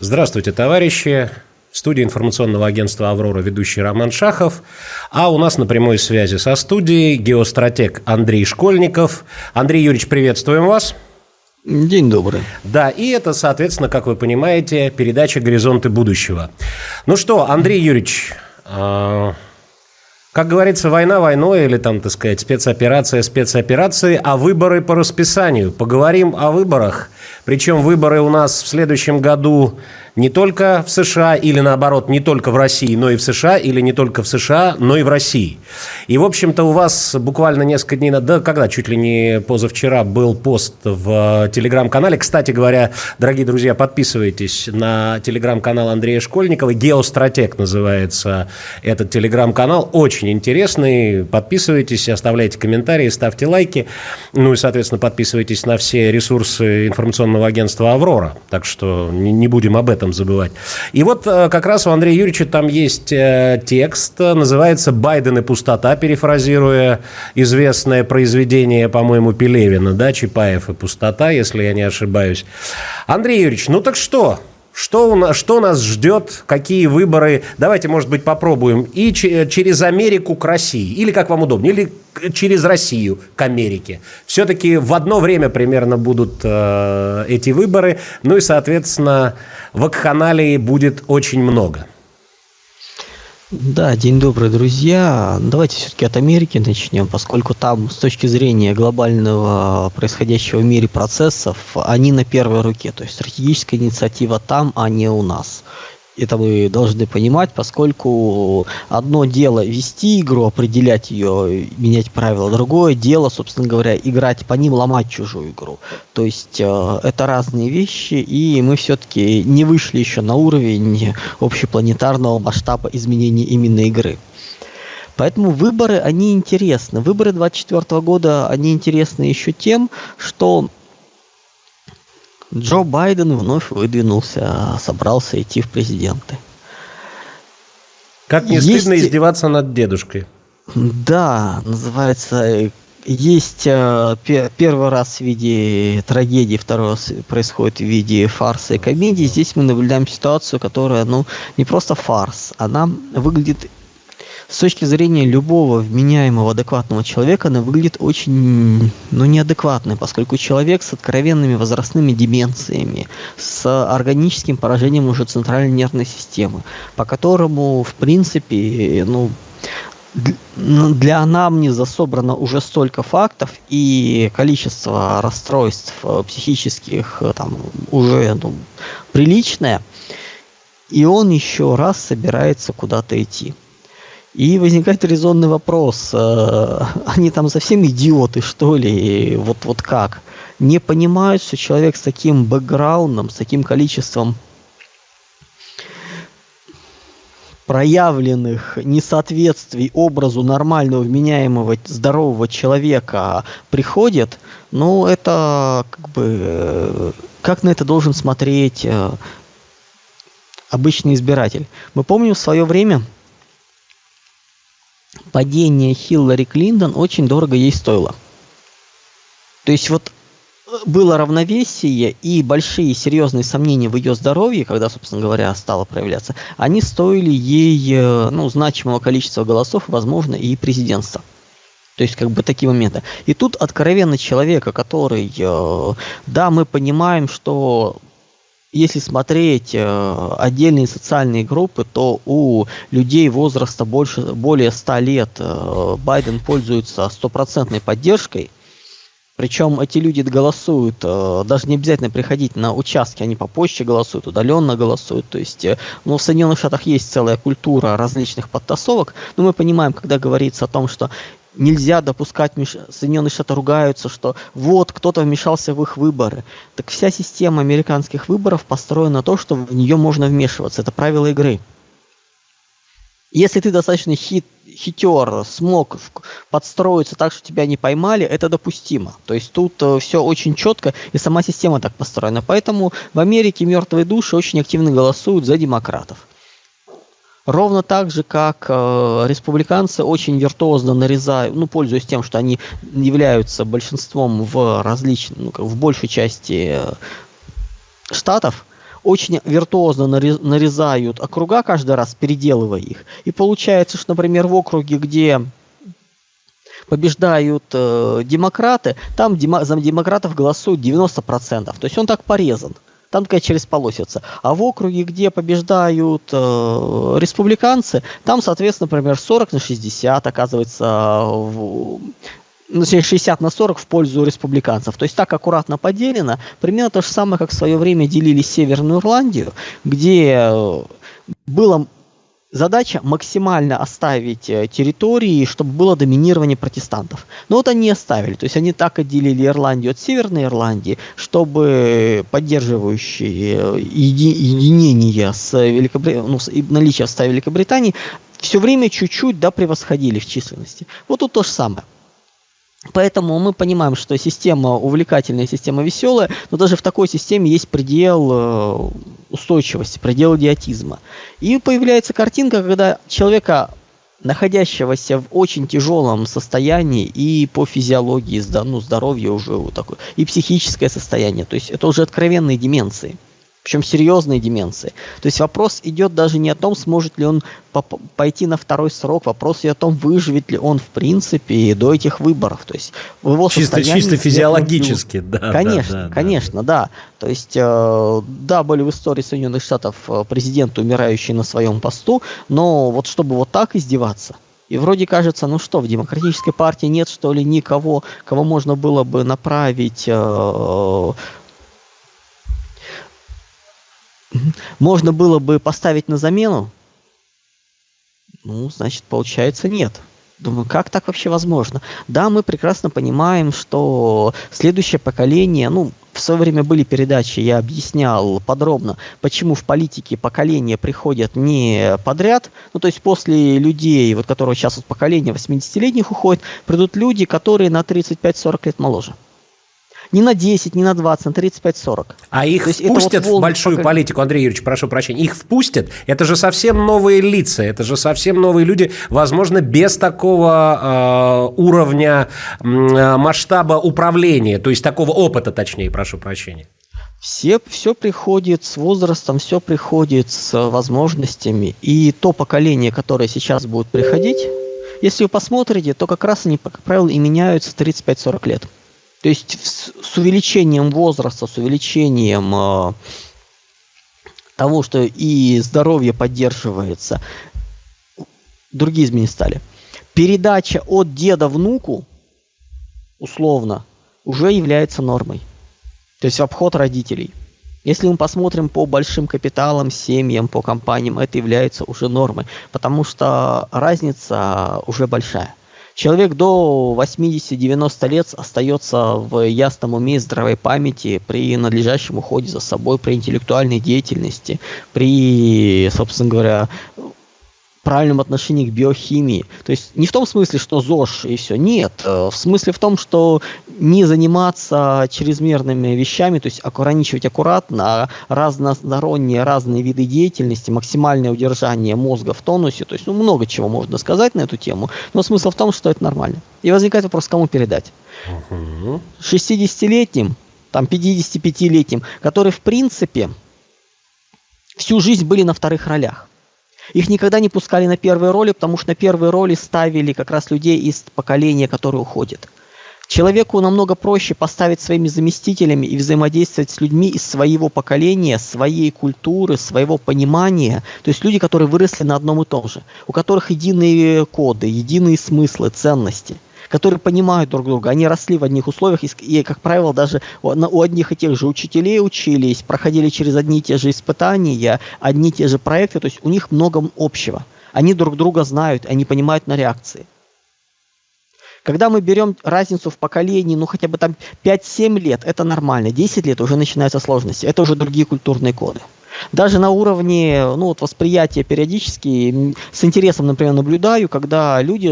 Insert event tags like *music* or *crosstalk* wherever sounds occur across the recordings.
Здравствуйте, товарищи. В студии информационного агентства «Аврора» ведущий Роман Шахов. А у нас на прямой связи со студией геостратег Андрей Школьников. Андрей Юрьевич, приветствуем вас. День добрый. Да, и это, соответственно, как вы понимаете, передача «Горизонты будущего». Ну что, Андрей Юрьевич, а, как говорится, война войной или там, так сказать, спецоперация спецоперации, а выборы по расписанию. Поговорим о выборах. Причем выборы у нас в следующем году не только в США или наоборот не только в России, но и в США, или не только в США, но и в России. И, в общем-то, у вас буквально несколько дней, да, когда, чуть ли не позавчера был пост в телеграм-канале. Кстати говоря, дорогие друзья, подписывайтесь на телеграм-канал Андрея Школьникова. «Геостратег» называется этот телеграм-канал. Очень интересный. Подписывайтесь, оставляйте комментарии, ставьте лайки. Ну и, соответственно, подписывайтесь на все ресурсы информационного агентства «Аврора». Так что не будем об этом этом забывать. И вот э, как раз у Андрея Юрьевича там есть э, текст, называется «Байден и пустота», перефразируя известное произведение, по-моему, Пелевина, да, Чапаев и пустота, если я не ошибаюсь. Андрей Юрьевич, ну так что? Что, у нас, что нас ждет? Какие выборы? Давайте, может быть, попробуем. И через Америку к России. Или как вам удобнее. Или через Россию к Америке. Все-таки в одно время примерно будут э, эти выборы. Ну и, соответственно, вакханалии будет очень много. Да, день добрый, друзья. Давайте все-таки от Америки начнем, поскольку там с точки зрения глобального происходящего в мире процессов, они на первой руке. То есть стратегическая инициатива там, а не у нас это вы должны понимать, поскольку одно дело вести игру, определять ее, менять правила, другое дело, собственно говоря, играть по ним, ломать чужую игру. То есть э, это разные вещи, и мы все-таки не вышли еще на уровень общепланетарного масштаба изменения именно игры. Поэтому выборы, они интересны. Выборы 2024 года, они интересны еще тем, что Джо Байден вновь выдвинулся, собрался идти в президенты. Как не есть... стыдно издеваться над дедушкой. Да, называется есть э, первый раз в виде трагедии, второй раз происходит в виде фарса и комедии. Здесь мы наблюдаем ситуацию, которая, ну, не просто фарс, она выглядит с точки зрения любого вменяемого, адекватного человека, она выглядит очень, ну, неадекватной, поскольку человек с откровенными возрастными деменциями, с органическим поражением уже центральной нервной системы, по которому, в принципе, ну, для анамнеза собрано уже столько фактов и количество расстройств э, психических э, там уже ну, приличное, и он еще раз собирается куда-то идти. И возникает резонный вопрос, э, они там совсем идиоты, что ли, вот, вот как? Не понимают, что человек с таким бэкграундом, с таким количеством проявленных несоответствий образу нормального, вменяемого, здорового человека приходит, ну, это как бы... Как на это должен смотреть э, обычный избиратель? Мы помним в свое время падение Хиллари Клинтон очень дорого ей стоило. То есть вот э, было равновесие и большие серьезные сомнения в ее здоровье, когда, собственно говоря, стало проявляться, они стоили ей э, ну, значимого количества голосов, возможно, и президентства. То есть, как бы такие моменты. И тут откровенно человека, который, э, да, мы понимаем, что если смотреть э, отдельные социальные группы, то у людей возраста больше, более 100 лет э, Байден пользуется стопроцентной поддержкой. Причем эти люди голосуют, э, даже не обязательно приходить на участки, они по почте голосуют, удаленно голосуют. То есть, ну, в Соединенных Штатах есть целая культура различных подтасовок, но мы понимаем, когда говорится о том, что нельзя допускать, Соединенные Штаты ругаются, что вот кто-то вмешался в их выборы. Так вся система американских выборов построена на то, что в нее можно вмешиваться. Это правила игры. Если ты достаточно хит, хитер, смог подстроиться так, что тебя не поймали, это допустимо. То есть тут э, все очень четко, и сама система так построена. Поэтому в Америке мертвые души очень активно голосуют за демократов. Ровно так же, как э, республиканцы очень виртуозно нарезают, ну, пользуясь тем, что они являются большинством в различных, ну, в большей части э, штатов, очень виртуозно нарезают округа каждый раз, переделывая их. И получается, что, например, в округе, где побеждают э, демократы, там демо, за демократов голосуют 90%. То есть он так порезан. Там такая через полосица. А в округе, где побеждают э, республиканцы, там, соответственно, например, 40 на 60 оказывается в, ну, 60 на 40 в пользу республиканцев. То есть так аккуратно поделено. Примерно то же самое, как в свое время делили Северную Ирландию, где э, было задача максимально оставить э, территории, чтобы было доминирование протестантов. Но вот они оставили. То есть они так отделили Ирландию от Северной Ирландии, чтобы поддерживающие э, еди- единение с Великобританией, ну, наличие в Великобритании, все время чуть-чуть да, превосходили в численности. Вот тут то же самое. Поэтому мы понимаем, что система увлекательная, система веселая, но даже в такой системе есть предел э, устойчивости, предел идиотизма. И появляется картинка, когда человека находящегося в очень тяжелом состоянии и по физиологии, ну, здоровья уже вот такое, и психическое состояние. То есть это уже откровенные деменции причем серьезные деменции. То есть вопрос идет даже не о том, сможет ли он пойти на второй срок, вопрос и о том, выживет ли он в принципе до этих выборов. То есть в его чисто, чисто физиологически, да. Конечно, да, да, конечно, да. да. То есть, э, да, были в истории Соединенных Штатов э, президент, умирающий на своем посту, но вот чтобы вот так издеваться, и вроде кажется, ну что, в демократической партии нет, что ли, никого, кого можно было бы направить э, можно было бы поставить на замену? Ну, значит, получается нет. Думаю, как так вообще возможно? Да, мы прекрасно понимаем, что следующее поколение, ну, в свое время были передачи, я объяснял подробно, почему в политике поколения приходят не подряд, ну то есть после людей, вот которого сейчас вот поколение 80-летних уходит, придут люди, которые на 35-40 лет моложе не на 10, не на 20, на 35-40. А их впустят вот в большую пока... политику, Андрей Юрьевич, прошу прощения, их впустят? Это же совсем новые лица, это же совсем новые люди, возможно, без такого э, уровня э, масштаба управления, то есть такого опыта, точнее, прошу прощения. Все, все приходит с возрастом, все приходит с возможностями. И то поколение, которое сейчас будет приходить, если вы посмотрите, то как раз они, как правило, и меняются 35-40 лет. То есть с увеличением возраста, с увеличением э, того, что и здоровье поддерживается, другие изменения стали. Передача от деда внуку, условно, уже является нормой. То есть в обход родителей. Если мы посмотрим по большим капиталам, семьям, по компаниям, это является уже нормой, потому что разница уже большая. Человек до 80-90 лет остается в ясном уме и здравой памяти при надлежащем уходе за собой, при интеллектуальной деятельности, при, собственно говоря, правильном отношении к биохимии. То есть не в том смысле, что ЗОЖ и все. Нет. Э, в смысле в том, что не заниматься чрезмерными вещами, то есть ограничивать аккуратно а разносторонние разные виды деятельности, максимальное удержание мозга в тонусе. То есть ну, много чего можно сказать на эту тему. Но смысл в том, что это нормально. И возникает вопрос, кому передать. 60-летним, там 55-летним, которые в принципе всю жизнь были на вторых ролях. Их никогда не пускали на первые роли, потому что на первые роли ставили как раз людей из поколения, которое уходит. Человеку намного проще поставить своими заместителями и взаимодействовать с людьми из своего поколения, своей культуры, своего понимания. То есть люди, которые выросли на одном и том же, у которых единые коды, единые смыслы, ценности – которые понимают друг друга. Они росли в одних условиях и, и как правило, даже у, у одних и тех же учителей учились, проходили через одни и те же испытания, одни и те же проекты, то есть у них много общего. Они друг друга знают, они понимают на реакции. Когда мы берем разницу в поколении, ну хотя бы там 5-7 лет, это нормально. 10 лет уже начинаются сложности. Это уже другие культурные коды. Даже на уровне ну, вот восприятия периодически с интересом, например, наблюдаю, когда люди,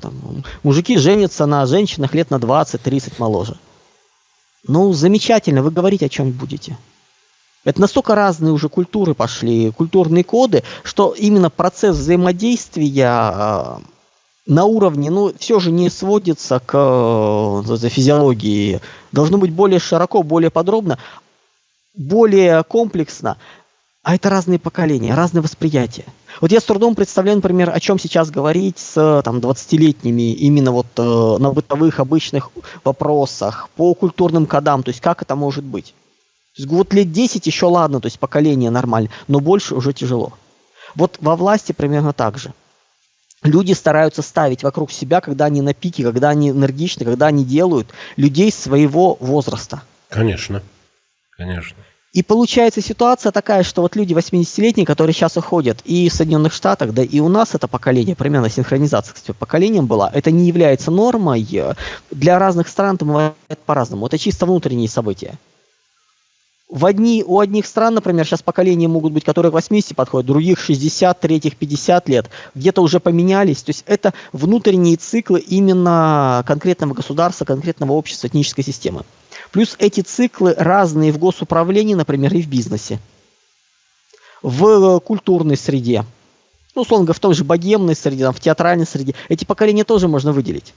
там, мужики женятся на женщинах лет на 20-30 моложе. Ну, замечательно, вы говорить о чем будете. Это настолько разные уже культуры пошли, культурные коды, что именно процесс взаимодействия а, на уровне, ну, все же не сводится к э, физиологии. Должно быть более широко, более подробно. более комплексно, а это разные поколения, разные восприятия. Вот я с трудом представляю, например, о чем сейчас говорить с там, 20-летними именно вот э, на бытовых обычных вопросах, по культурным кодам, то есть как это может быть. То есть вот лет 10 еще ладно, то есть поколение нормально, но больше уже тяжело. Вот во власти примерно так же. Люди стараются ставить вокруг себя, когда они на пике, когда они энергичны, когда они делают людей своего возраста. Конечно, конечно. И получается ситуация такая, что вот люди 80-летние, которые сейчас уходят и в Соединенных Штатах, да и у нас это поколение, примерно синхронизация, кстати, поколением была, это не является нормой. Для разных стран это бывает по-разному. Это чисто внутренние события. В одни, у одних стран, например, сейчас поколения могут быть, которые к 80 подходят, других 60, третьих 50 лет, где-то уже поменялись. То есть это внутренние циклы именно конкретного государства, конкретного общества, этнической системы. Плюс эти циклы разные в госуправлении, например, и в бизнесе. В культурной среде. Ну, условно говоря, в той же богемной среде, там, в театральной среде. Эти поколения тоже можно выделить.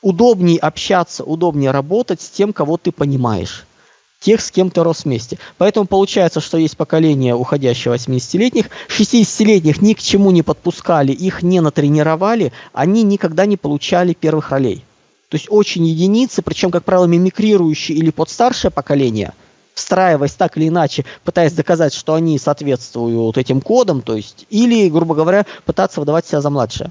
Удобнее общаться, удобнее работать с тем, кого ты понимаешь тех, с кем ты рос вместе. Поэтому получается, что есть поколение уходящих 80-летних, 60-летних ни к чему не подпускали, их не натренировали, они никогда не получали первых ролей. То есть очень единицы, причем, как правило, мимикрирующие или под старшее поколение, встраиваясь так или иначе, пытаясь доказать, что они соответствуют этим кодам, то есть, или, грубо говоря, пытаться выдавать себя за младшее.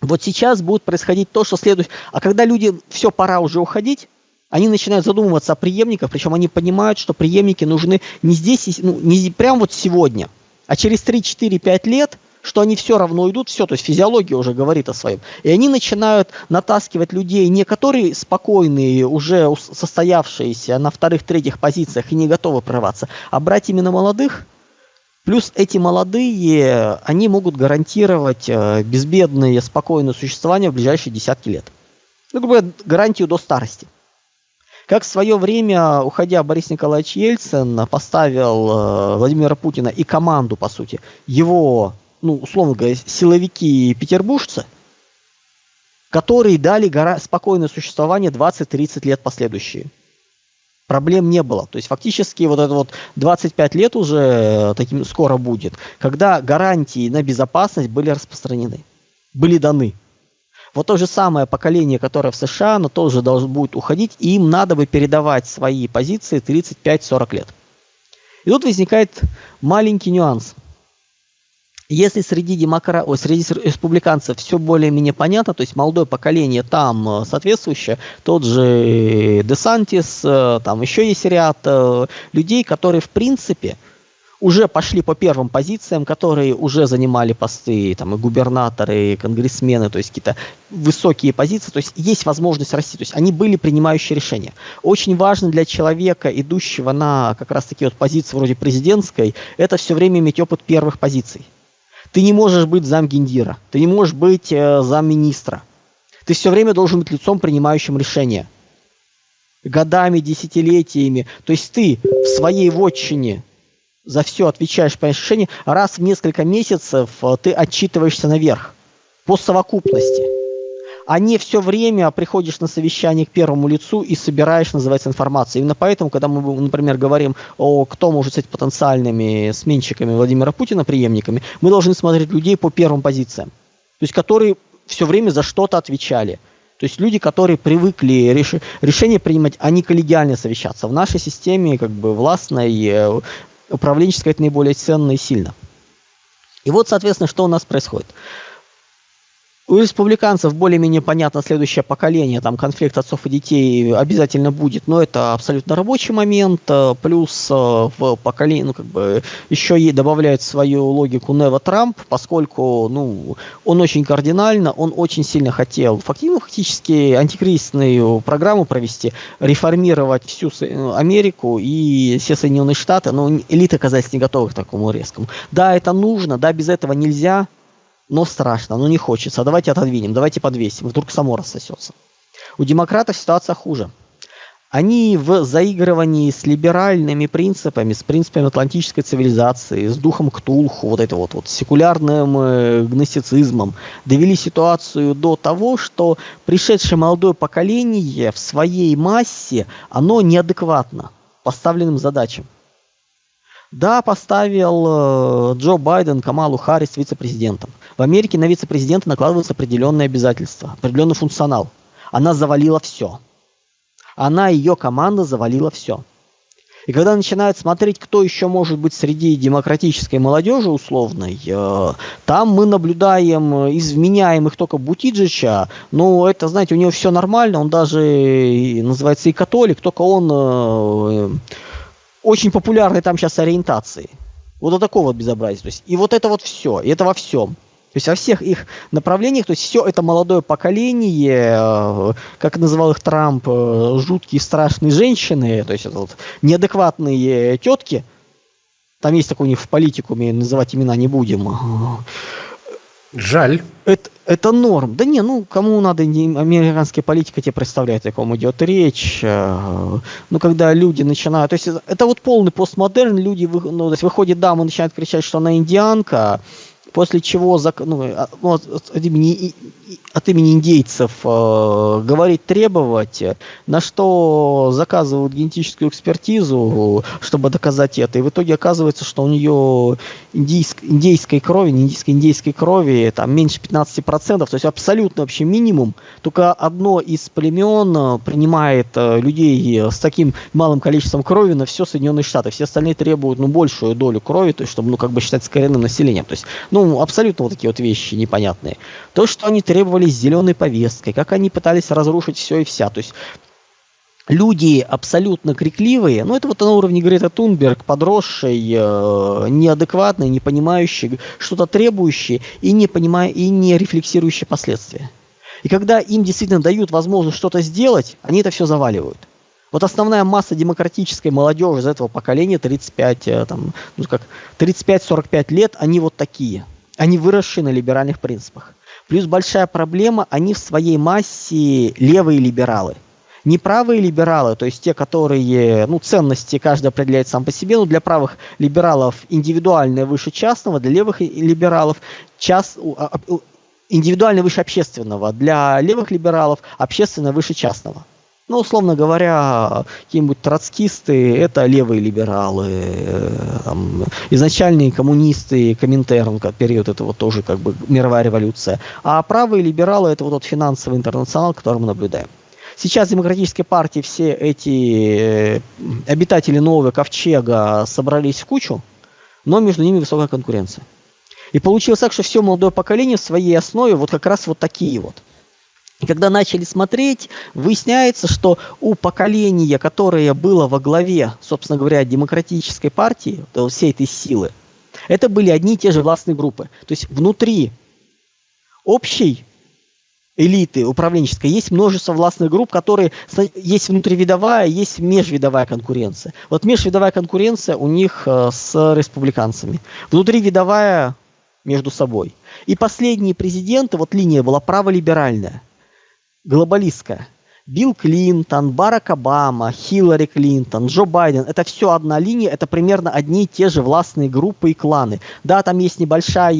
Вот сейчас будет происходить то, что следует. А когда люди, все, пора уже уходить, они начинают задумываться о преемниках, причем они понимают, что преемники нужны не здесь, ну, не прямо вот сегодня, а через 3, 4, 5 лет – что они все равно идут, все, то есть физиология уже говорит о своем. И они начинают натаскивать людей, не которые спокойные, уже состоявшиеся на вторых-третьих позициях и не готовы прорваться, а брать именно молодых, Плюс эти молодые, они могут гарантировать э, безбедное, спокойное существование в ближайшие десятки лет. Ну, грубо говоря, гарантию до старости. Как в свое время, уходя Борис Николаевич Ельцин, поставил э, Владимира Путина и команду, по сути, его ну, условно говоря, силовики петербуржцы, которые дали гора- спокойное существование 20-30 лет последующие. Проблем не было. То есть фактически вот это вот 25 лет уже э, таким скоро будет, когда гарантии на безопасность были распространены, были даны. Вот то же самое поколение, которое в США, оно тоже должно будет уходить, и им надо бы передавать свои позиции 35-40 лет. И тут возникает маленький нюанс – если среди, демокра... Ой, среди республиканцев все более-менее понятно, то есть молодое поколение там э, соответствующее, тот же Десантис, э, там еще есть ряд э, людей, которые в принципе уже пошли по первым позициям, которые уже занимали посты, там, и губернаторы, и конгрессмены, то есть какие-то высокие позиции, то есть есть возможность расти, то есть они были принимающие решения. Очень важно для человека, идущего на как раз таки вот позиции вроде президентской, это все время иметь опыт первых позиций. Ты не можешь быть замгендира, ты не можешь быть э, замминистра. Ты все время должен быть лицом, принимающим решения. Годами, десятилетиями. То есть ты в своей вотчине за все отвечаешь по решению, раз в несколько месяцев э, ты отчитываешься наверх по совокупности а не все время приходишь на совещание к первому лицу и собираешь, называется, информацию. Именно поэтому, когда мы, например, говорим о кто может стать потенциальными сменщиками Владимира Путина, преемниками, мы должны смотреть людей по первым позициям. То есть, которые все время за что-то отвечали. То есть люди, которые привыкли реш... решения принимать, а не коллегиально совещаться. В нашей системе как бы властной, э, управленческой это наиболее ценно и сильно. И вот, соответственно, что у нас происходит. У республиканцев более-менее понятно следующее поколение, там конфликт отцов и детей обязательно будет, но это абсолютно рабочий момент, э, плюс э, в поколении, ну как бы еще и добавляет свою логику Нева Трамп, поскольку, ну, он очень кардинально, он очень сильно хотел фактически, ну, фактически антикризисную программу провести, реформировать всю Америку и все Соединенные Штаты, но элита оказались не готовы к такому резкому. Да, это нужно, да, без этого нельзя, но страшно, но не хочется. Давайте отодвинем, давайте подвесим. Вдруг само рассосется. У демократов ситуация хуже. Они в заигрывании с либеральными принципами, с принципами атлантической цивилизации, с духом Ктулху, вот это вот, вот секулярным э, гностицизмом, довели ситуацию до того, что пришедшее молодое поколение в своей массе, оно неадекватно поставленным задачам. Да, поставил э, Джо Байден Камалу Харрис вице-президентом. В Америке на вице-президента накладываются определенные обязательства, определенный функционал. Она завалила все. Она, ее команда завалила все. И когда начинают смотреть, кто еще может быть среди демократической молодежи условной, э, там мы наблюдаем из вменяемых только Бутиджича. Ну, это, знаете, у него все нормально, он даже называется и католик, только он э, очень популярной там сейчас ориентации. Вот до такого вот безобразия. То есть, и вот это вот все, и это во всем. То есть во всех их направлениях, то есть все это молодое поколение, э, как называл их Трамп, э, жуткие страшные женщины, то есть это вот неадекватные тетки, там есть такой у них в политикуме, называть имена не будем, Жаль. Это, это норм. Да не, ну кому надо не американская политика тебе представляет, о ком идет речь. Э, ну, когда люди начинают. То есть это вот полный постмодерн, люди ну, то есть выходит дама, начинает кричать, что она индианка, после чего ну, а, ну, от, имени, от имени индейцев э, говорить требовать, на что заказывают генетическую экспертизу, чтобы доказать это. И в итоге оказывается, что у нее индийск, индейской крови, индийской, индейской крови там меньше 15%, то есть абсолютно вообще минимум. Только одно из племен принимает э, людей с таким малым количеством крови на все Соединенные Штаты. Все остальные требуют ну, большую долю крови, то есть, чтобы ну, как бы считать коренным населением. То есть, ну, абсолютно вот такие вот вещи непонятные. То, что они требовали зеленой повесткой, как они пытались разрушить все и вся. То есть люди абсолютно крикливые, ну это вот на уровне Грета Тунберг, подросший, э, неадекватный, не понимающий, что-то требующий и не понимая, и не рефлексирующий последствия. И когда им действительно дают возможность что-то сделать, они это все заваливают. Вот основная масса демократической молодежи из этого поколения 35, э, там, ну как 35-45 лет, они вот такие. Они выросшие на либеральных принципах. Плюс большая проблема, они в своей массе левые либералы. Не правые либералы, то есть те, которые, ну, ценности каждый определяет сам по себе, но для правых либералов индивидуальное выше частного, для левых либералов час, а, индивидуальное выше общественного, для левых либералов общественное выше частного. Ну, условно говоря, какие-нибудь троцкисты – это левые либералы, э, там, изначальные коммунисты, Коминтерн, период это вот тоже как бы мировая революция. А правые либералы – это вот тот финансовый интернационал, который мы наблюдаем. Сейчас в демократической партии все эти э, обитатели нового ковчега собрались в кучу, но между ними высокая конкуренция. И получилось так, что все молодое поколение в своей основе вот как раз вот такие вот – и когда начали смотреть, выясняется, что у поколения, которое было во главе, собственно говоря, демократической партии, всей этой силы, это были одни и те же властные группы. То есть внутри общей элиты управленческой есть множество властных групп, которые есть внутривидовая, есть межвидовая конкуренция. Вот межвидовая конкуренция у них э, с республиканцами. Внутривидовая между собой. И последние президенты, вот линия была праволиберальная глобалистская. Билл Клинтон, Барак Обама, Хиллари Клинтон, Джо Байден – это все одна линия, это примерно одни и те же властные группы и кланы. Да, там есть небольшая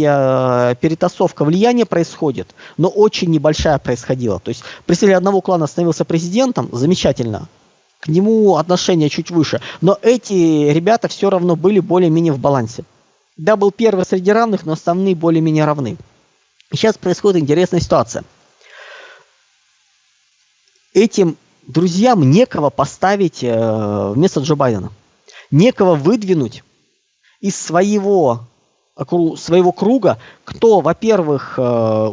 э, перетасовка влияния происходит, но очень небольшая происходила. То есть представитель одного клана становился президентом, замечательно, к нему отношение чуть выше. Но эти ребята все равно были более-менее в балансе. Да, был первый среди равных, но основные более-менее равны. Сейчас происходит интересная ситуация – этим друзьям некого поставить э, вместо Джо Байдена. Некого выдвинуть из своего, своего круга, кто, во-первых, э,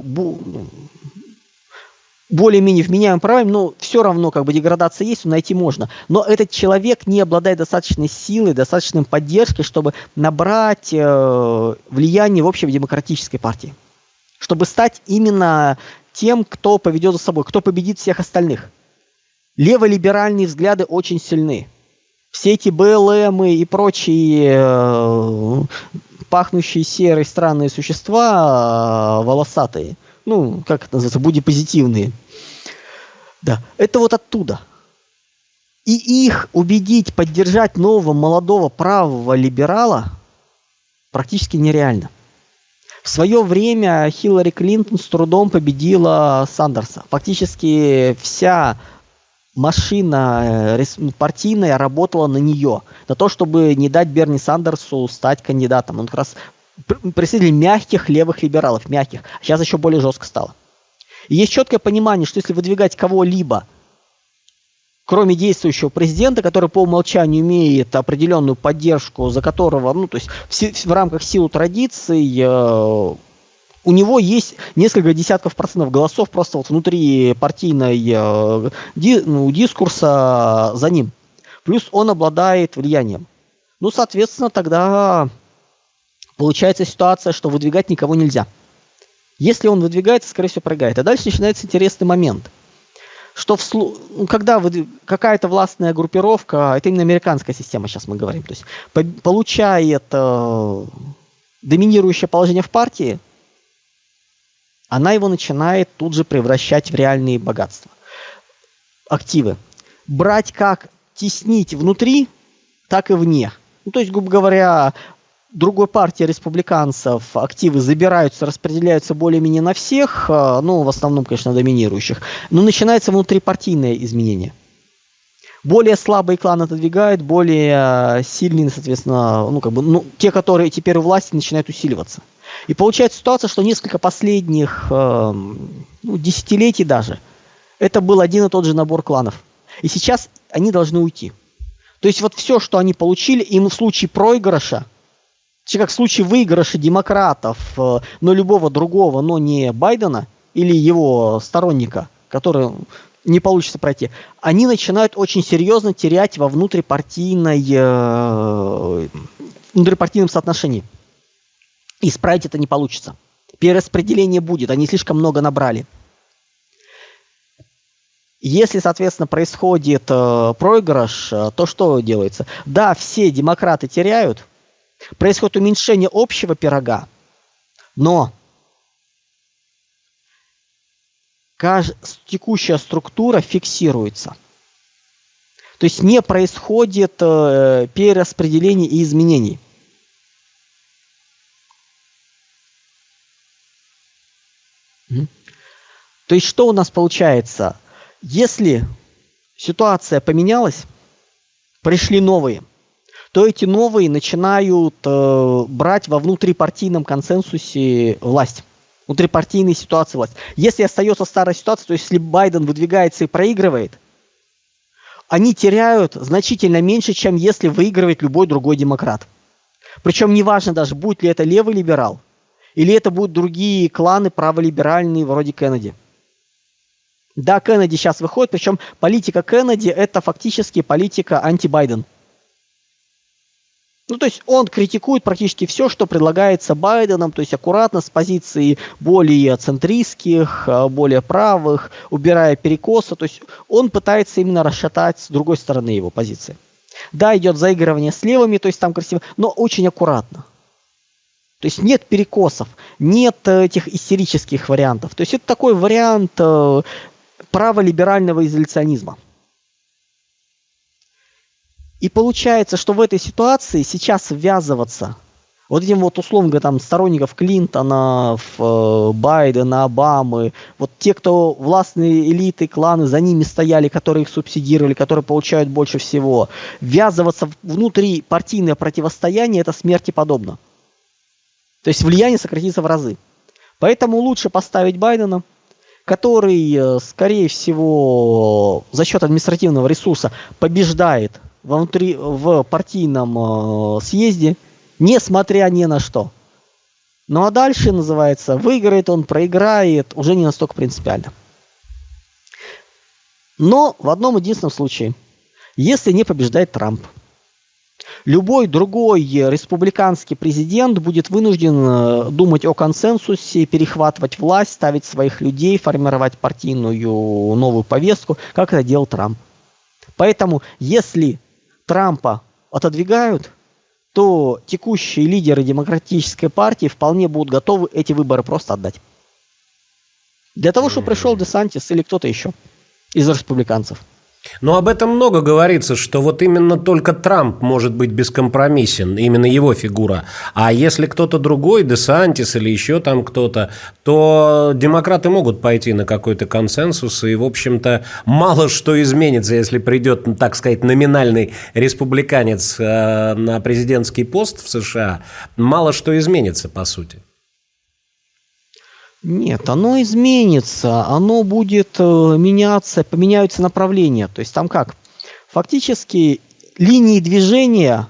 более-менее вменяемым правами, но все равно как бы деградация есть, найти можно. Но этот человек не обладает достаточной силой, достаточной поддержкой, чтобы набрать э, влияние в общей демократической партии. Чтобы стать именно тем, кто поведет за собой, кто победит всех остальных. Леволиберальные взгляды очень сильны. Все эти БЛМ и прочие э, пахнущие серой странные существа э, волосатые, ну, как это называется, будипозитивные. Да, это вот оттуда. И их убедить, поддержать нового молодого правого либерала практически нереально. В свое время Хиллари Клинтон с трудом победила Сандерса. Фактически вся машина э, партийная работала на нее, на то, чтобы не дать Берни Сандерсу стать кандидатом. Он как раз представитель мягких левых либералов, мягких. Сейчас еще более жестко стало. И есть четкое понимание, что если выдвигать кого-либо, кроме действующего президента, который по умолчанию имеет определенную поддержку, за которого, ну, то есть в, в рамках сил традиций, э, у него есть несколько десятков процентов голосов просто вот внутри партийной э, ди, ну, дискурса за ним. Плюс он обладает влиянием. Ну, соответственно, тогда получается ситуация, что выдвигать никого нельзя. Если он выдвигается, скорее всего, прыгает. А дальше начинается интересный момент. Что в, ну, когда вы, какая-то властная группировка, это именно американская система, сейчас мы говорим, то есть по, получает э, доминирующее положение в партии, она его начинает тут же превращать в реальные богатства, активы. Брать как теснить внутри, так и вне. Ну, то есть, грубо говоря, другой партии республиканцев активы забираются, распределяются более-менее на всех, а, ну, в основном, конечно, доминирующих, но начинается внутрипартийное изменение. Более слабые кланы отодвигают, более а, сильные, соответственно, ну, как бы, ну, те, которые теперь у власти, начинают усиливаться. И получается ситуация, что несколько последних э, ну, десятилетий даже, это был один и тот же набор кланов. И сейчас они должны уйти. То есть вот все, что они получили, им в случае проигрыша, как в случае выигрыша демократов, э, но любого другого, но не Байдена или его сторонника, который не получится пройти, они начинают очень серьезно терять во внутрипартийной, э, внутрипартийном соотношении. Исправить это не получится. Перераспределение будет, они слишком много набрали. Если, соответственно, происходит э, проигрыш, э, то что делается? Да, все демократы теряют, происходит уменьшение общего пирога, но текущая структура фиксируется. То есть не происходит э, перераспределения и изменений. То есть что у нас получается? Если ситуация поменялась, пришли новые, то эти новые начинают э, брать во внутрипартийном консенсусе власть. Внутрипартийной ситуации власть. Если остается старая ситуация, то есть если Байден выдвигается и проигрывает, они теряют значительно меньше, чем если выигрывает любой другой демократ. Причем неважно даже, будет ли это левый либерал, или это будут другие кланы праволиберальные вроде Кеннеди. Да, Кеннеди сейчас выходит, причем политика Кеннеди это фактически политика анти-Байден. Ну, то есть он критикует практически все, что предлагается Байденом, то есть аккуратно с позиции более центристских, а, более правых, убирая перекосы. То есть он пытается именно расшатать с другой стороны его позиции. Да, идет заигрывание с левыми, то есть там красиво, но очень аккуратно. То есть нет перекосов, нет э, этих истерических вариантов. То есть это такой вариант э, праволиберального изоляционизма. И получается, что в этой ситуации сейчас ввязываться вот этим вот условно там сторонников Клинтона, э, Байдена, Обамы, вот те, кто властные элиты, кланы за ними стояли, которые их субсидировали, которые получают больше всего, ввязываться внутри партийное противостояние, это смерти подобно. То есть влияние сократится в разы. Поэтому лучше поставить Байдена, который, э, скорее всего, за счет административного ресурса побеждает внутри, в партийном э, съезде, несмотря ни на что. Ну а дальше, называется, выиграет он, проиграет, уже не настолько принципиально. Но в одном единственном случае, если не побеждает Трамп – Любой другой республиканский президент будет вынужден э, думать о консенсусе, перехватывать власть, ставить своих людей, формировать партийную новую повестку, как это делал Трамп. Поэтому, если Трампа отодвигают, то текущие лидеры демократической партии вполне будут готовы эти выборы просто отдать. Для того, чтобы пришел Десантис или кто-то еще из республиканцев. Но об этом много говорится, что вот именно только Трамп может быть бескомпромиссен, именно его фигура. А если кто-то другой, Десантис или еще там кто-то, то демократы могут пойти на какой-то консенсус, и, в общем-то, мало что изменится, если придет, так сказать, номинальный республиканец э, на президентский пост в США, мало что изменится, по сути. Нет, оно изменится, оно будет э, меняться, поменяются направления. То есть там как? Фактически линии движения,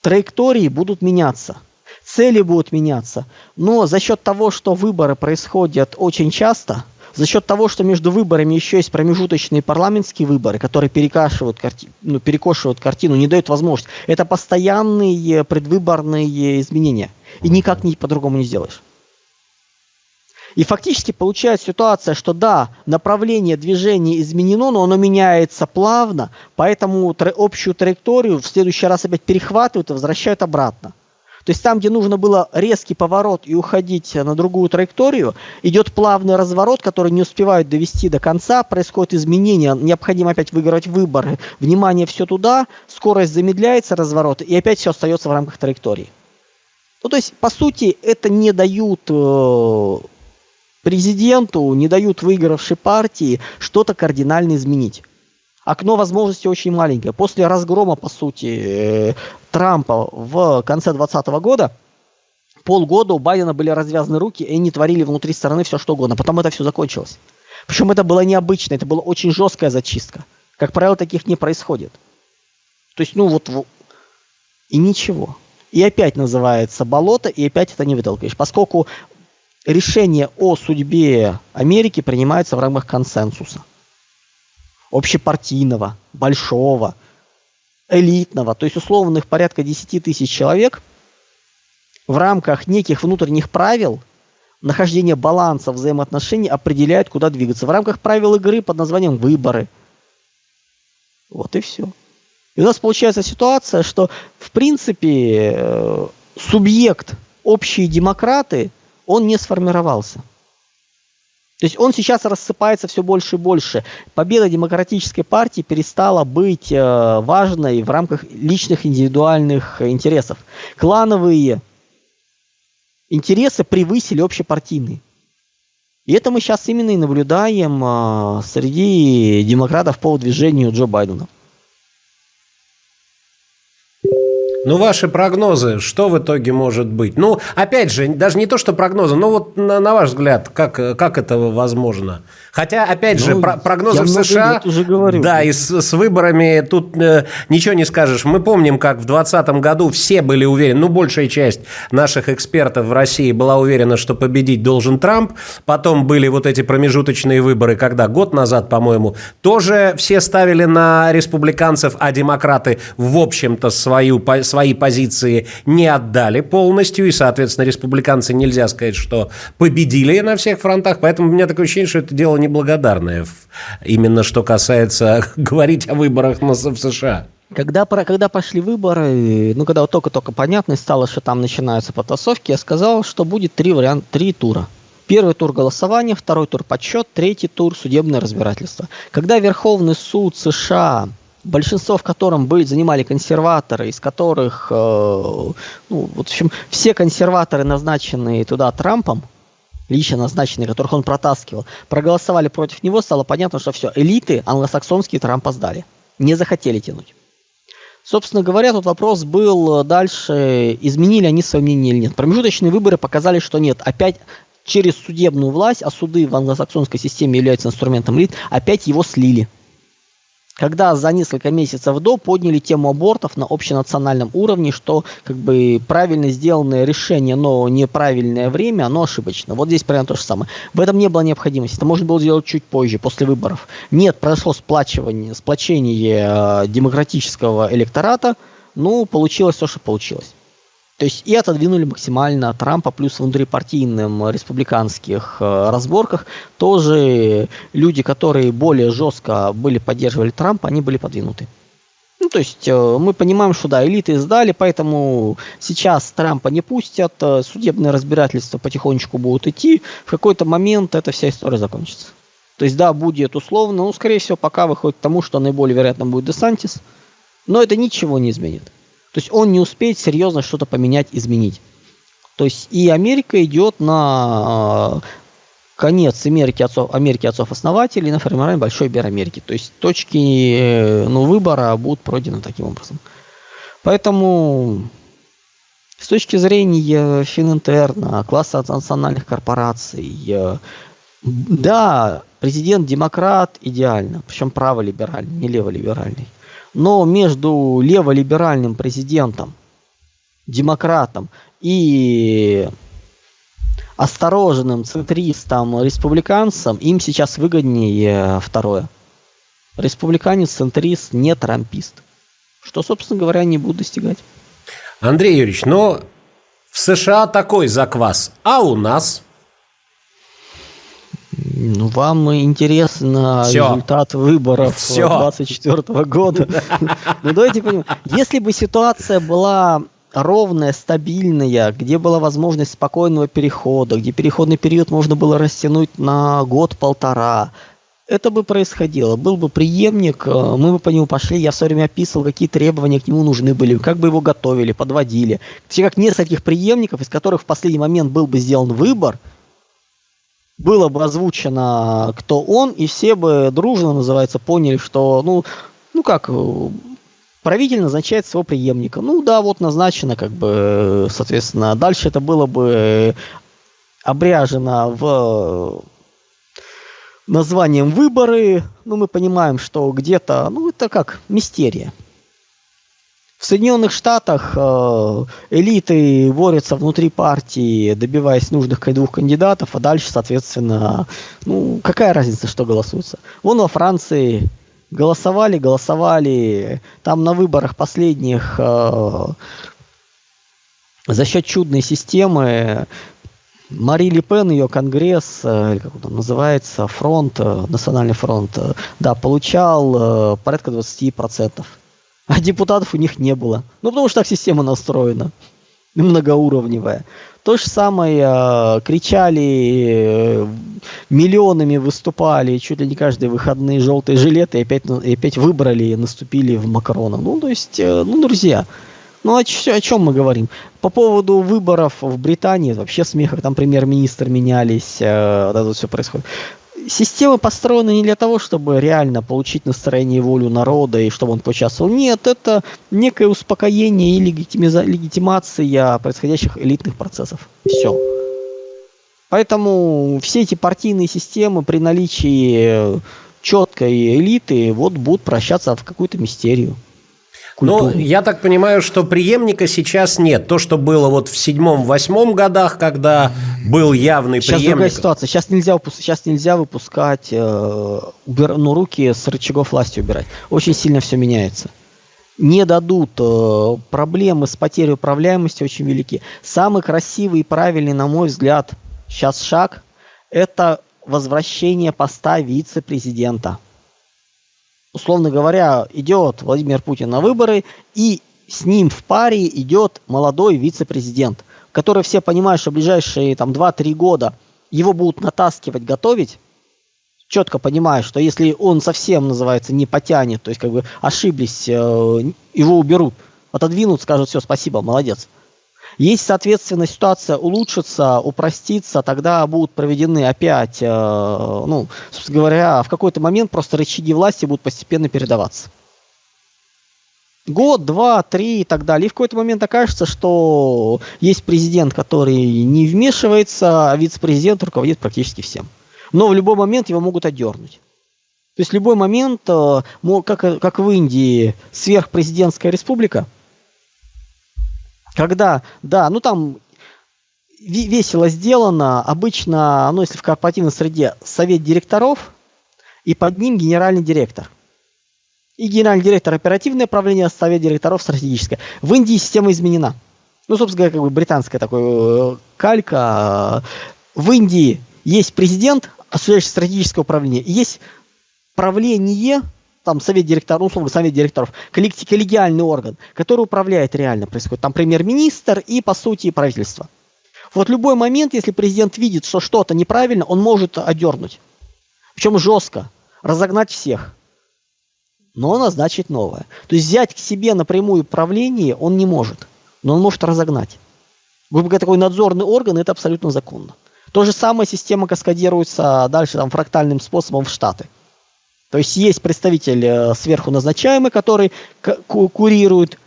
траектории будут меняться, цели будут меняться. Но за счет того, что выборы происходят очень часто, за счет того, что между выборами еще есть промежуточные парламентские выборы, которые перекашивают карти... ну, перекошивают картину, не дают возможность. Это постоянные предвыборные изменения. И никак не по-другому не сделаешь. И фактически получается ситуация, что да, направление движения изменено, но оно меняется плавно, поэтому тра- общую траекторию в следующий раз опять перехватывают и возвращают обратно. То есть там, где нужно было резкий поворот и уходить на другую траекторию, идет плавный разворот, который не успевают довести до конца, происходит изменение, необходимо опять выиграть выборы, внимание все туда, скорость замедляется, разворот, и опять все остается в рамках траектории. Ну, то есть, по сути, это не дают э, президенту не дают выигравшей партии что-то кардинально изменить. Окно возможностей очень маленькое. После разгрома, по сути, э, Трампа в конце 2020 года, полгода у Байдена были развязаны руки, и они творили внутри страны все что угодно. Потом это все закончилось. Причем это было необычно, это была очень жесткая зачистка. Как правило, таких не происходит. То есть, ну вот, и ничего. И опять называется болото, и опять это не вытолкаешь. Поскольку решение о судьбе Америки принимается в рамках консенсуса. Общепартийного, большого, элитного, то есть условных порядка 10 тысяч человек в рамках неких внутренних правил нахождение баланса взаимоотношений определяют, куда двигаться. В рамках правил игры под названием выборы. Вот и все. И у нас получается ситуация, что в принципе э, субъект общие демократы он не сформировался. То есть он сейчас рассыпается все больше и больше. Победа демократической партии перестала быть э, важной в рамках личных индивидуальных интересов. Клановые интересы превысили общепартийные. И это мы сейчас именно и наблюдаем э, среди демократов по движению Джо Байдена. Ну, ваши прогнозы, что в итоге может быть? Ну, опять же, даже не то, что прогнозы, но вот на, на ваш взгляд, как, как это возможно? Хотя, опять ну, же, про прогнозы в США... уже говорю. Да, и с, с выборами тут э, ничего не скажешь. Мы помним, как в 2020 году все были уверены, ну, большая часть наших экспертов в России была уверена, что победить должен Трамп. Потом были вот эти промежуточные выборы, когда год назад, по-моему, тоже все ставили на республиканцев, а демократы, в общем-то, свою, свои позиции не отдали полностью, и, соответственно, республиканцы нельзя сказать, что победили на всех фронтах, поэтому у меня такое ощущение, что это дело неблагодарное, именно что касается *laughs* говорить о выборах в США. Когда, когда пошли выборы, ну, когда вот только-только понятно стало, что там начинаются потасовки, я сказал, что будет три варианта, три тура. Первый тур голосования, второй тур подсчет, третий тур судебное разбирательство. Когда Верховный суд США большинство в котором были, занимали консерваторы, из которых, э, ну, в общем, все консерваторы, назначенные туда Трампом, лично назначенные, которых он протаскивал, проголосовали против него, стало понятно, что все, элиты англосаксонские Трампа сдали. Не захотели тянуть. Собственно говоря, тут вопрос был дальше, изменили они свое мнение или нет. Промежуточные выборы показали, что нет. Опять через судебную власть, а суды в англосаксонской системе являются инструментом элит, опять его слили когда за несколько месяцев до подняли тему абортов на общенациональном уровне, что как бы правильно сделанное решение, но неправильное время, оно ошибочно. Вот здесь примерно то же самое. В этом не было необходимости. Это можно было сделать чуть позже, после выборов. Нет, произошло сплачивание, сплочение э, демократического электората, ну, получилось то, что получилось. То есть и отодвинули максимально Трампа, плюс в внутрипартийным республиканских э, разборках тоже люди, которые более жестко были поддерживали Трампа, они были подвинуты. Ну, то есть э, мы понимаем, что да, элиты сдали, поэтому сейчас Трампа не пустят, э, судебные разбирательства потихонечку будут идти, в какой-то момент эта вся история закончится. То есть, да, будет условно, ну, скорее всего, пока выходит к тому, что наиболее вероятно будет Десантис, но это ничего не изменит. То есть он не успеет серьезно что-то поменять, изменить. То есть и Америка идет на конец Америки отцов, Америки отцов-основателей на формирование Большой Америки. То есть точки э, ну, выбора будут пройдены таким образом. Поэтому с точки зрения Фининтерна, класса национальных корпораций, э, да, президент демократ идеально, причем праволиберальный, не леволиберальный. Но между леволиберальным президентом, демократом и осторожным центристам, республиканцам, им сейчас выгоднее второе. Республиканец, центрист, не трампист. Что, собственно говоря, не будут достигать. Андрей Юрьевич, но в США такой заквас, а у нас? Ну, вам интересно Все. результат выборов Все. 24 года. *laughs* Ну, давайте понимаем. Если бы ситуация была ровная, стабильная, где была возможность спокойного перехода, где переходный период можно было растянуть на год-полтора, это бы происходило. Был бы преемник, э, мы бы по нему пошли, я все время описывал, какие требования к нему нужны были, как бы его готовили, подводили. Все как нескольких преемников, из которых в последний момент был бы сделан выбор, было бы озвучено, кто он, и все бы дружно, называется, поняли, что, ну, ну как, правитель назначает своего преемника. Ну да, вот назначено, как бы, соответственно, дальше это было бы обряжено в названием выборы. Ну, мы понимаем, что где-то, ну, это как мистерия. В Соединенных Штатах э, элиты борются внутри партии, добиваясь нужных двух кандидатов, а дальше, соответственно, ну, какая разница, что голосуется. Вон во Франции голосовали, голосовали. Там на выборах последних э, за счет чудной системы Мари Ле Пен, ее конгресс, э, как он называется, фронт, национальный фронт, да, получал порядка 20%. А депутатов у них не было. Ну, потому что так система настроена. Многоуровневая. То же самое э, кричали, э, миллионами выступали, чуть ли не каждые выходные желтые жилеты, и опять, и опять выбрали и наступили в Макрона. Ну, то есть, э, ну, друзья, ну, о, о чем мы говорим? По поводу выборов в Британии, вообще смех, как там премьер-министр менялись, э, вот это все происходит система построена не для того, чтобы реально получить настроение и волю народа, и чтобы он поучаствовал. Нет, это некое успокоение и легитимиза- легитимация происходящих элитных процессов. Все. Поэтому все эти партийные системы при наличии четкой элиты вот будут прощаться в какую-то мистерию культуру. Ну, я так понимаю, что преемника сейчас нет. То, что было вот в седьмом-восьмом годах, когда был явный сейчас преемник. Сейчас другая ситуация. Сейчас нельзя, сейчас нельзя выпускать, э, убир... ну, руки с рычагов власти убирать. Очень сильно все меняется. Не дадут. Э, проблемы с потерей управляемости очень велики. Самый красивый и правильный, на мой взгляд, сейчас шаг – это возвращение поста вице-президента условно говоря, идет Владимир Путин на выборы, и с ним в паре идет молодой вице-президент, который все понимают, что ближайшие там 2-3 года его будут натаскивать, готовить, четко понимая, что если он совсем, называется, не потянет, то есть как бы ошиблись, э, его уберут, отодвинут, скажут, все, спасибо, молодец. Если, соответственно, ситуация улучшится, упростится, тогда будут проведены опять, э, ну, собственно говоря, в какой-то момент просто рычаги власти будут постепенно передаваться. Год, два, три и так далее. И в какой-то момент окажется, что есть президент, который не вмешивается, а вице-президент руководит практически всем. Но в любой момент его могут отдернуть. То есть в любой момент, э, как, как в Индии, сверхпрезидентская республика – когда, да, ну там весело сделано, обычно, ну если в корпоративной среде, совет директоров, и под ним генеральный директор. И генеральный директор оперативное управление, совет директоров стратегическое. В Индии система изменена. Ну, собственно говоря, как бы британская такой э, калька. В Индии есть президент, осуществляющий стратегическое управление, и есть правление там совет директоров, ну, условно, совет директоров, коллегиальный орган, который управляет реально происходит. Там премьер-министр и, по сути, правительство. Вот любой момент, если президент видит, что что-то неправильно, он может одернуть. Причем жестко. Разогнать всех. Но назначить новое. То есть взять к себе напрямую правление он не может. Но он может разогнать. Грубо говоря, такой надзорный орган, это абсолютно законно. То же самое система каскадируется дальше там, фрактальным способом в Штаты. То есть есть представитель э, сверху назначаемый, который курирует.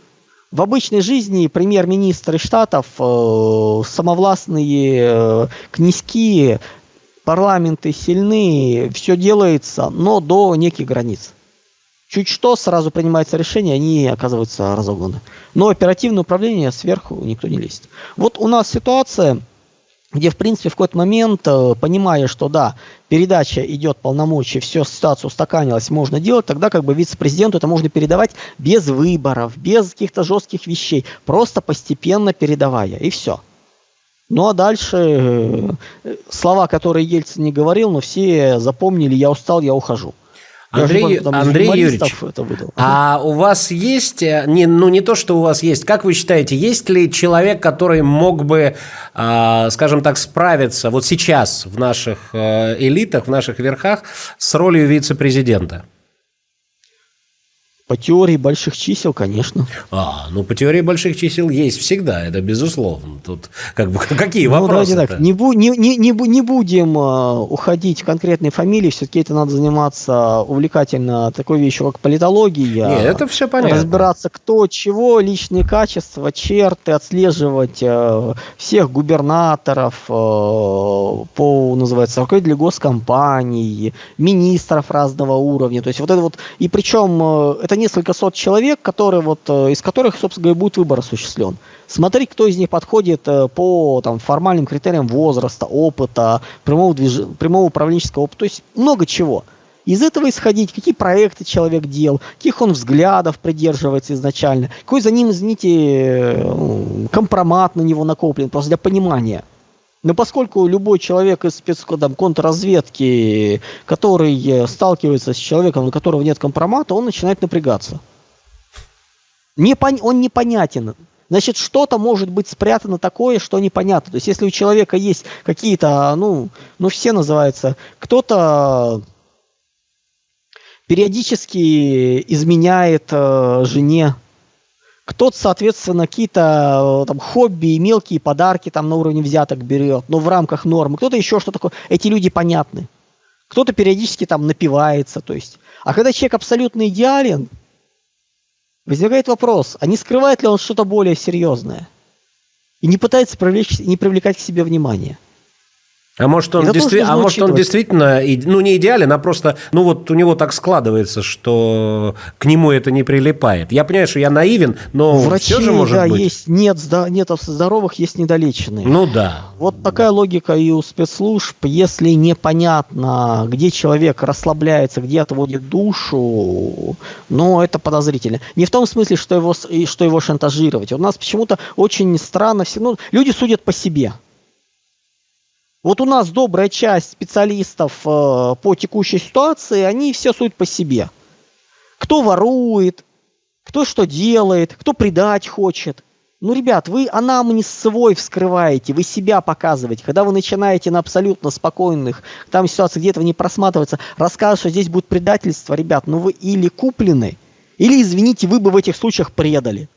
В обычной жизни премьер-министры штатов э, самовластные, э, князьки, парламенты сильны, все делается, но до неких границ. Чуть что, сразу принимается решение, они оказываются разогнаны. Но оперативное управление сверху никто не лезет. Вот у нас ситуация, где, в принципе, в какой-то момент, э, понимая, что да, передача идет полномочий, все, ситуация устаканилась, можно делать, тогда как бы вице-президенту это можно передавать без выборов, без каких-то жестких вещей, просто постепенно передавая, и все. Ну а дальше э, слова, которые Ельцин не говорил, но все запомнили, я устал, я ухожу. Андрей, там, Андрей Юрьевич, это выдал. а у вас есть, э, не, ну не то, что у вас есть, как вы считаете, есть ли человек, который мог бы, э, скажем так, справиться вот сейчас в наших э, элитах, в наших верхах с ролью вице-президента? По теории больших чисел, конечно. А, ну по теории больших чисел есть всегда, это безусловно. Тут как бы *laughs* какие ну, вопросы? Так, не, бу, не, не, не, не будем uh, уходить в конкретные фамилии, все-таки это надо заниматься увлекательно такой вещью, как политология. Нет, это все понятно. Разбираться, кто, чего, личные качества, черты, отслеживать uh, всех губернаторов, uh, по, называется, руководителей госкомпаний, министров разного уровня. То есть вот это вот, и причем это несколько сот человек, которые вот, э, из которых, собственно говоря, будет выбор осуществлен. Смотреть, кто из них подходит э, по там, формальным критериям возраста, опыта, прямого, движ... прямого управленческого опыта, то есть много чего. Из этого исходить, какие проекты человек делал, каких он взглядов придерживается изначально, какой за ним, извините, э, компромат на него накоплен, просто для понимания. Но поскольку любой человек из спецкодом контрразведки, который сталкивается с человеком, у которого нет компромата, он начинает напрягаться. Непон... Он непонятен. Значит, что-то может быть спрятано такое, что непонятно. То есть, если у человека есть какие-то, ну, ну все называется, кто-то периодически изменяет э, жене, кто-то, соответственно, какие-то э, там хобби мелкие подарки там на уровне взяток берет, но в рамках нормы. Кто-то еще что такое. Эти люди понятны. Кто-то периодически там напивается, то есть. А когда человек абсолютно идеален, возникает вопрос, а не скрывает ли он что-то более серьезное? И не пытается привлечь, не привлекать к себе внимание. А может он, действи... а может он действительно, ну не идеален, а просто, ну вот у него так складывается, что к нему это не прилипает. Я понимаю, что я наивен, но Врачи, все же может да, быть. есть, нет, нет здоровых, есть недолеченные. Ну да. Вот такая логика и у спецслужб. Если непонятно, где человек расслабляется, где отводит душу, ну это подозрительно. Не в том смысле, что его, что его шантажировать. У нас почему-то очень странно все, ну люди судят по себе. Вот у нас добрая часть специалистов э, по текущей ситуации, они все суют по себе. Кто ворует, кто что делает, кто предать хочет. Ну, ребят, вы анамнез свой вскрываете, вы себя показываете. Когда вы начинаете на абсолютно спокойных, там ситуации, где этого не просматривается, рассказывать, что здесь будет предательство, ребят, ну вы или куплены, или, извините, вы бы в этих случаях предали.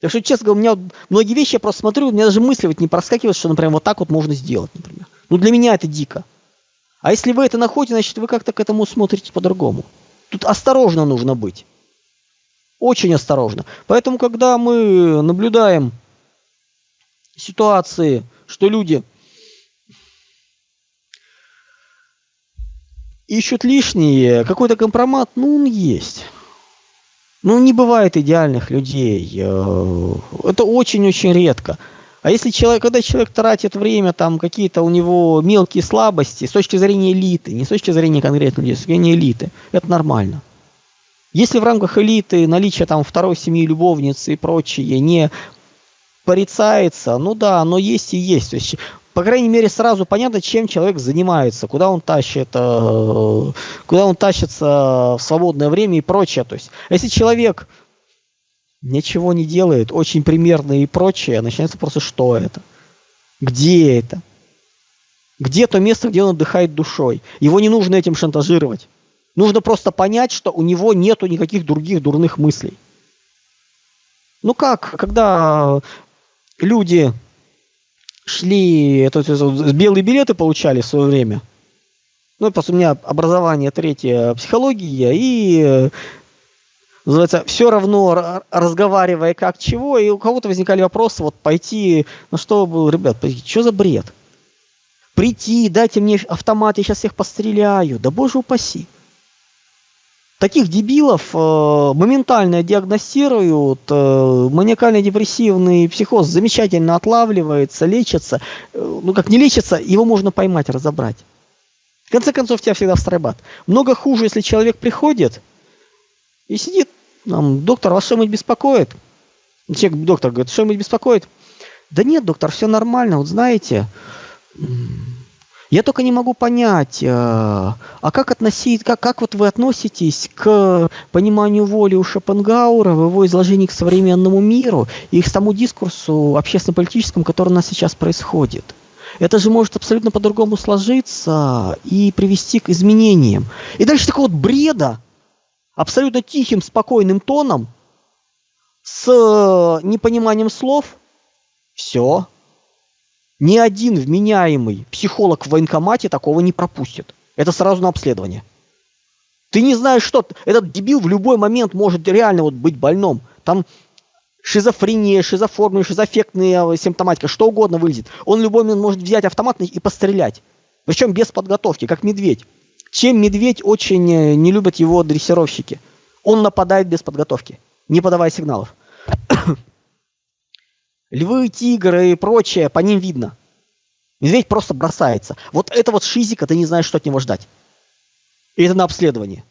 Так что, честно говоря, у меня многие вещи я просто смотрю, у меня даже мысли вот не проскакивают, что, например, вот так вот можно сделать, например. Ну, для меня это дико. А если вы это находите, значит, вы как-то к этому смотрите по-другому. Тут осторожно нужно быть. Очень осторожно. Поэтому, когда мы наблюдаем ситуации, что люди ищут лишние, какой-то компромат, ну, он есть. Ну, не бывает идеальных людей. Э, это очень-очень редко. А если человек, когда человек тратит время, там какие-то у него мелкие слабости, с точки зрения элиты, не с точки зрения конкретной людей, с точки зрения элиты, это нормально. Если в рамках элиты наличие там второй семьи любовницы и прочее не порицается, ну да, оно есть и есть. То есть по крайней мере, сразу понятно, чем человек занимается, куда он тащит, э, куда он тащится в свободное время и прочее. То есть, если человек ничего не делает, очень примерно и прочее, начинается просто что это? Где это? Где то место, где он отдыхает душой. Его не нужно этим шантажировать. Нужно просто понять, что у него нету никаких других дурных мыслей. Ну как, когда люди шли, это, это, белые билеты получали в свое время. Ну, просто у меня образование третье психология, и называется, все равно разговаривая как чего, и у кого-то возникали вопросы, вот пойти, ну что, ребят, что за бред? Прийти, дайте мне автомат, я сейчас всех постреляю, да боже упаси. Таких дебилов э, моментально диагностируют, э, маниакально-депрессивный психоз замечательно отлавливается, лечится. Э, ну как не лечится, его можно поймать, разобрать. В конце концов, тебя всегда встребат. Много хуже, если человек приходит и сидит, там, доктор, вас что-нибудь беспокоит? Человек, доктор говорит, что-нибудь беспокоит? Да нет, доктор, все нормально, вот знаете, я только не могу понять, э, а как относить, как, как вот вы относитесь к пониманию воли у Шопенгауэра в его изложении к современному миру и к тому дискурсу общественно-политическому, который у нас сейчас происходит? Это же может абсолютно по-другому сложиться и привести к изменениям. И дальше такого вот бреда, абсолютно тихим, спокойным тоном, с непониманием слов, все, ни один вменяемый психолог в военкомате такого не пропустит. Это сразу на обследование. Ты не знаешь, что этот дебил в любой момент может реально вот быть больным. Там шизофрения, шизоформия, шизофектная симптоматика, что угодно вылезет. Он в любой момент может взять автомат и пострелять. Причем без подготовки, как медведь. Чем медведь очень э, не любят его дрессировщики. Он нападает без подготовки, не подавая сигналов. Львы, тигры и прочее, по ним видно. Медведь просто бросается. Вот это вот шизика, ты не знаешь, что от него ждать. И это на обследование.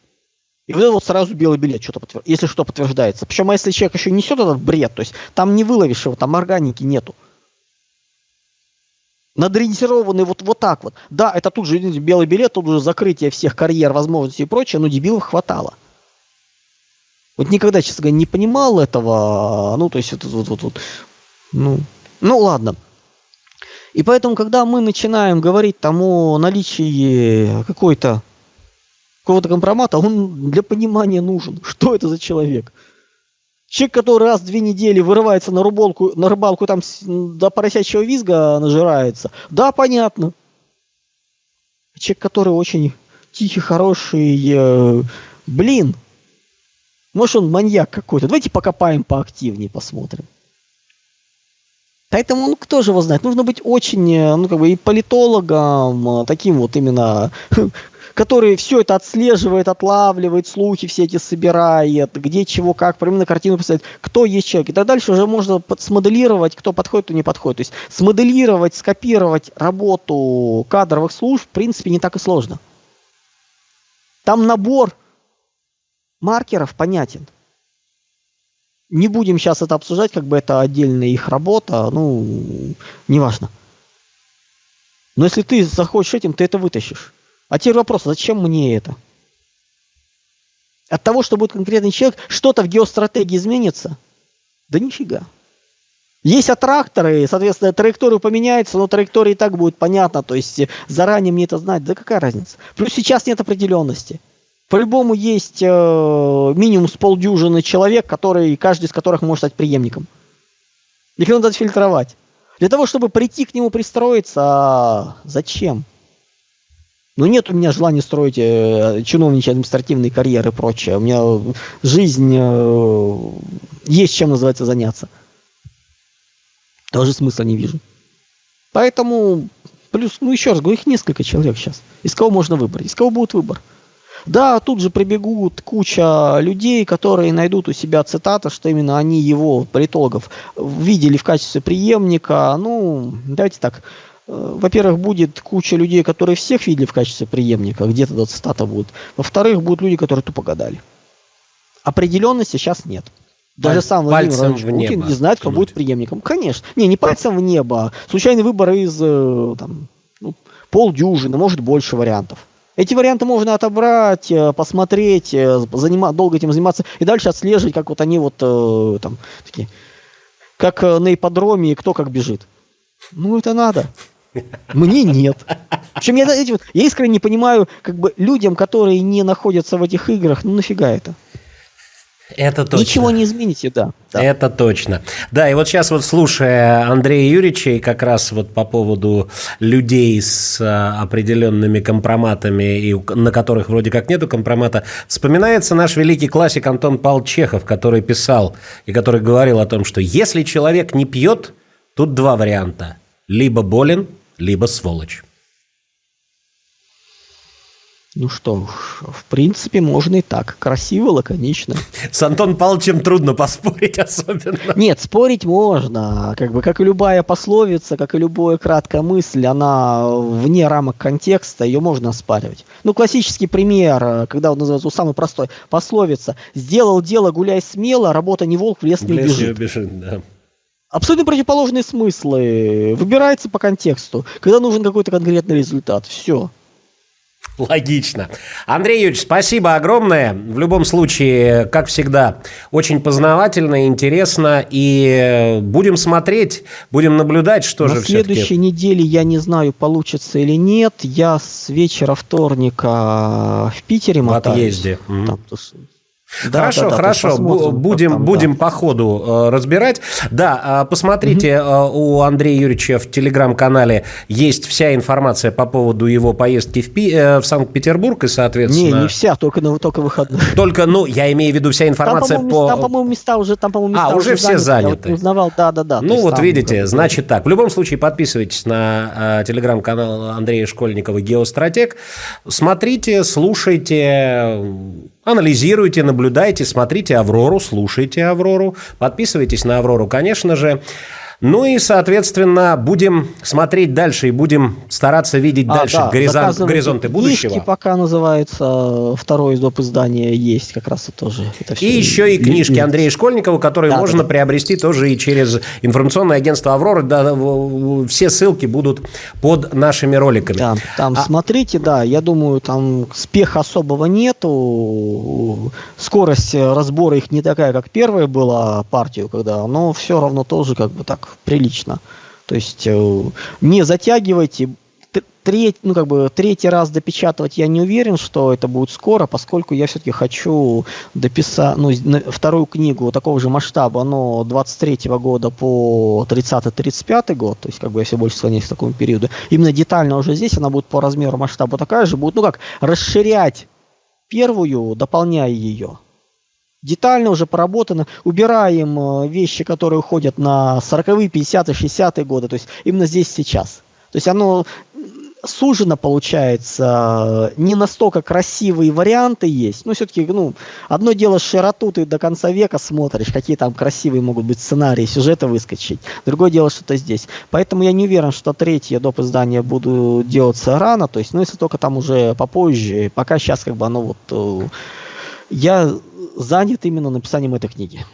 И вот это вот сразу белый билет, что-то подтвер... если что подтверждается. Причем, а если человек еще несет этот бред, то есть там не выловишь его, там органики нету. Надрессированный вот, вот так вот. Да, это тут же белый билет, тут уже закрытие всех карьер, возможностей и прочее, но дебилов хватало. Вот никогда, честно говоря, не понимал этого. Ну, то есть, вот, вот, вот ну, ну ладно. И поэтому, когда мы начинаем говорить там о наличии какой-то какого-то компромата, он для понимания нужен. *laughs* Что это за человек? Человек, который раз в две недели вырывается на рыбалку, на рыбалку там до поросячьего визга нажирается. Да, понятно. Человек, который очень тихий, хороший, э, блин. Может, он маньяк какой-то. Давайте покопаем поактивнее, посмотрим. Поэтому, ну, кто же его знает? Нужно быть очень, э, ну, как бы и политологом, э, таким вот именно, *laughs* который все это отслеживает, отлавливает, слухи все эти собирает, где чего, как, примерно картину представляет, кто есть человек. И так дальше уже можно смоделировать, кто подходит, кто не подходит. То есть смоделировать, скопировать работу кадровых служб, в принципе, не так и сложно. Там набор маркеров понятен. Не будем сейчас это обсуждать, как бы это отдельная их работа, ну, неважно. Но если ты захочешь этим, ты это вытащишь. А теперь вопрос, а зачем мне это? От того, что будет конкретный человек, что-то в геостратегии изменится? Да нифига. Есть аттракторы, соответственно, траектория поменяется, но траектория и так будет понятна, то есть заранее мне это знать, да какая разница. Плюс сейчас нет определенности. По-любому есть э, минимум с полдюжины человек, который, каждый из которых может стать преемником. Их надо отфильтровать. Для того, чтобы прийти к нему пристроиться, а зачем? Ну, нет у меня желания строить э, чиновничьи административные карьеры и прочее. У меня жизнь э, есть чем, называется, заняться. Тоже смысла не вижу. Поэтому, плюс, ну, еще раз говорю, их несколько человек сейчас. Из кого можно выбрать? Из кого будет выбор? Да, тут же прибегут куча людей, которые найдут у себя цитаты, что именно они его, политологов, видели в качестве преемника. Ну, давайте так. Э, во-первых, будет куча людей, которые всех видели в качестве преемника, где тогда цитата будет. Во-вторых, будут люди, которые тупо гадали. Определенности сейчас нет. Даже сам Владимир Владимирович Путин не знает, кто будет преемником. Конечно. Не, не пальцем в небо. Случайный выбор из э, там, ну, полдюжины, может больше вариантов. Эти варианты можно отобрать, э, посмотреть, э, занима, долго этим заниматься и дальше отслеживать, как вот они вот э, там такие, как на ипподроме, кто как бежит. Ну, это надо. Мне нет. Причем я, я искренне не понимаю, как бы людям, которые не находятся в этих играх, ну нафига это? Это точно. Ничего не измените, да, да. Это точно. Да, и вот сейчас вот слушая Андрея Юрьевича и как раз вот по поводу людей с а, определенными компроматами, и на которых вроде как нету компромата, вспоминается наш великий классик Антон Павел Чехов, который писал и который говорил о том, что если человек не пьет, тут два варианта. Либо болен, либо сволочь. Ну что в принципе, можно и так. Красиво, лаконично. С Антоном Павловичем трудно поспорить *laughs* особенно. Нет, спорить можно. Как бы, как и любая пословица, как и любая краткая мысль, она вне рамок контекста, ее можно оспаривать. Ну, классический пример, когда он называется, самый простой, пословица. «Сделал дело, гуляй смело, работа не волк, в лес не в лес бежит». бежит да. Абсолютно противоположные смыслы. Выбирается по контексту, когда нужен какой-то конкретный результат. Все. Логично. Андрей Юрьевич, спасибо огромное. В любом случае, как всегда, очень познавательно, интересно. И будем смотреть, будем наблюдать, что На же все-таки... На следующей неделе я не знаю, получится или нет. Я с вечера вторника в Питере мотаюсь. В отъезде. Там, да, хорошо, да, да, хорошо. Будем, там, будем да. по ходу э, разбирать. Да, э, посмотрите, угу. э, у Андрея Юрьевича в телеграм-канале есть вся информация по поводу его поездки в, Пи, э, в Санкт-Петербург, и, соответственно... Не, не вся, только, на, только выходные. Только, ну, я имею в виду вся информация там, по... Там, по-моему, места уже, там, по-моему, места А, уже, уже все заняты. Я вот узнавал, да, да, да. Ну, вот там, видите, как... значит так. В любом случае, подписывайтесь на э, телеграм-канал Андрея Школьникова «Геостратег». Смотрите, слушайте Анализируйте, наблюдайте, смотрите «Аврору», слушайте «Аврору», подписывайтесь на «Аврору», конечно же. Ну и, соответственно, будем смотреть дальше и будем стараться видеть а, дальше да, горизонт, горизонты будущего. пока называется второе из доп. издания есть как раз и тоже. Это и еще и книжки Андрея Школьникова, которые да, можно да, приобрести тоже и через информационное агентство «Аврора». Да, все ссылки будут под нашими роликами. Да, там а... смотрите, да, я думаю, там спеха особого нету. Скорость разбора их не такая, как первая была партию, когда, но все равно тоже как бы так прилично. То есть э, не затягивайте. Треть, ну, как бы, третий раз допечатывать я не уверен, что это будет скоро, поскольку я все-таки хочу дописать ну, вторую книгу такого же масштаба, но 23 года по 30-35 год, то есть как бы я все больше склоняюсь к такому периоду. Именно детально уже здесь она будет по размеру масштаба такая же, будет, ну как, расширять первую, дополняя ее детально уже поработано. Убираем э, вещи, которые уходят на 40-е, 50-е, 60-е годы. То есть именно здесь, сейчас. То есть оно сужено получается, не настолько красивые варианты есть. Но все-таки, ну, одно дело широту ты до конца века смотришь, какие там красивые могут быть сценарии, сюжеты выскочить. Другое дело, что-то здесь. Поэтому я не уверен, что третье доп. издание буду делаться рано, то есть, ну, если только там уже попозже. Пока сейчас как бы оно вот... Э, я занят именно написанием этой книги.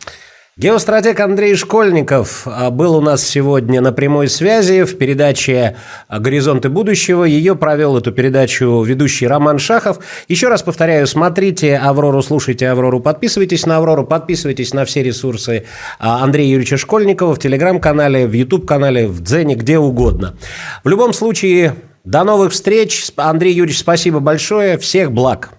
Геостратег Андрей Школьников а, был у нас сегодня на прямой связи в передаче «Горизонты будущего». Ее провел эту передачу ведущий Роман Шахов. Еще раз повторяю, смотрите «Аврору», слушайте «Аврору», подписывайтесь на «Аврору», подписывайтесь на все ресурсы а, Андрея Юрьевича Школьникова в Телеграм-канале, в Ютуб-канале, в Дзене, где угодно. В любом случае, до новых встреч. Андрей Юрьевич, спасибо большое. Всех благ.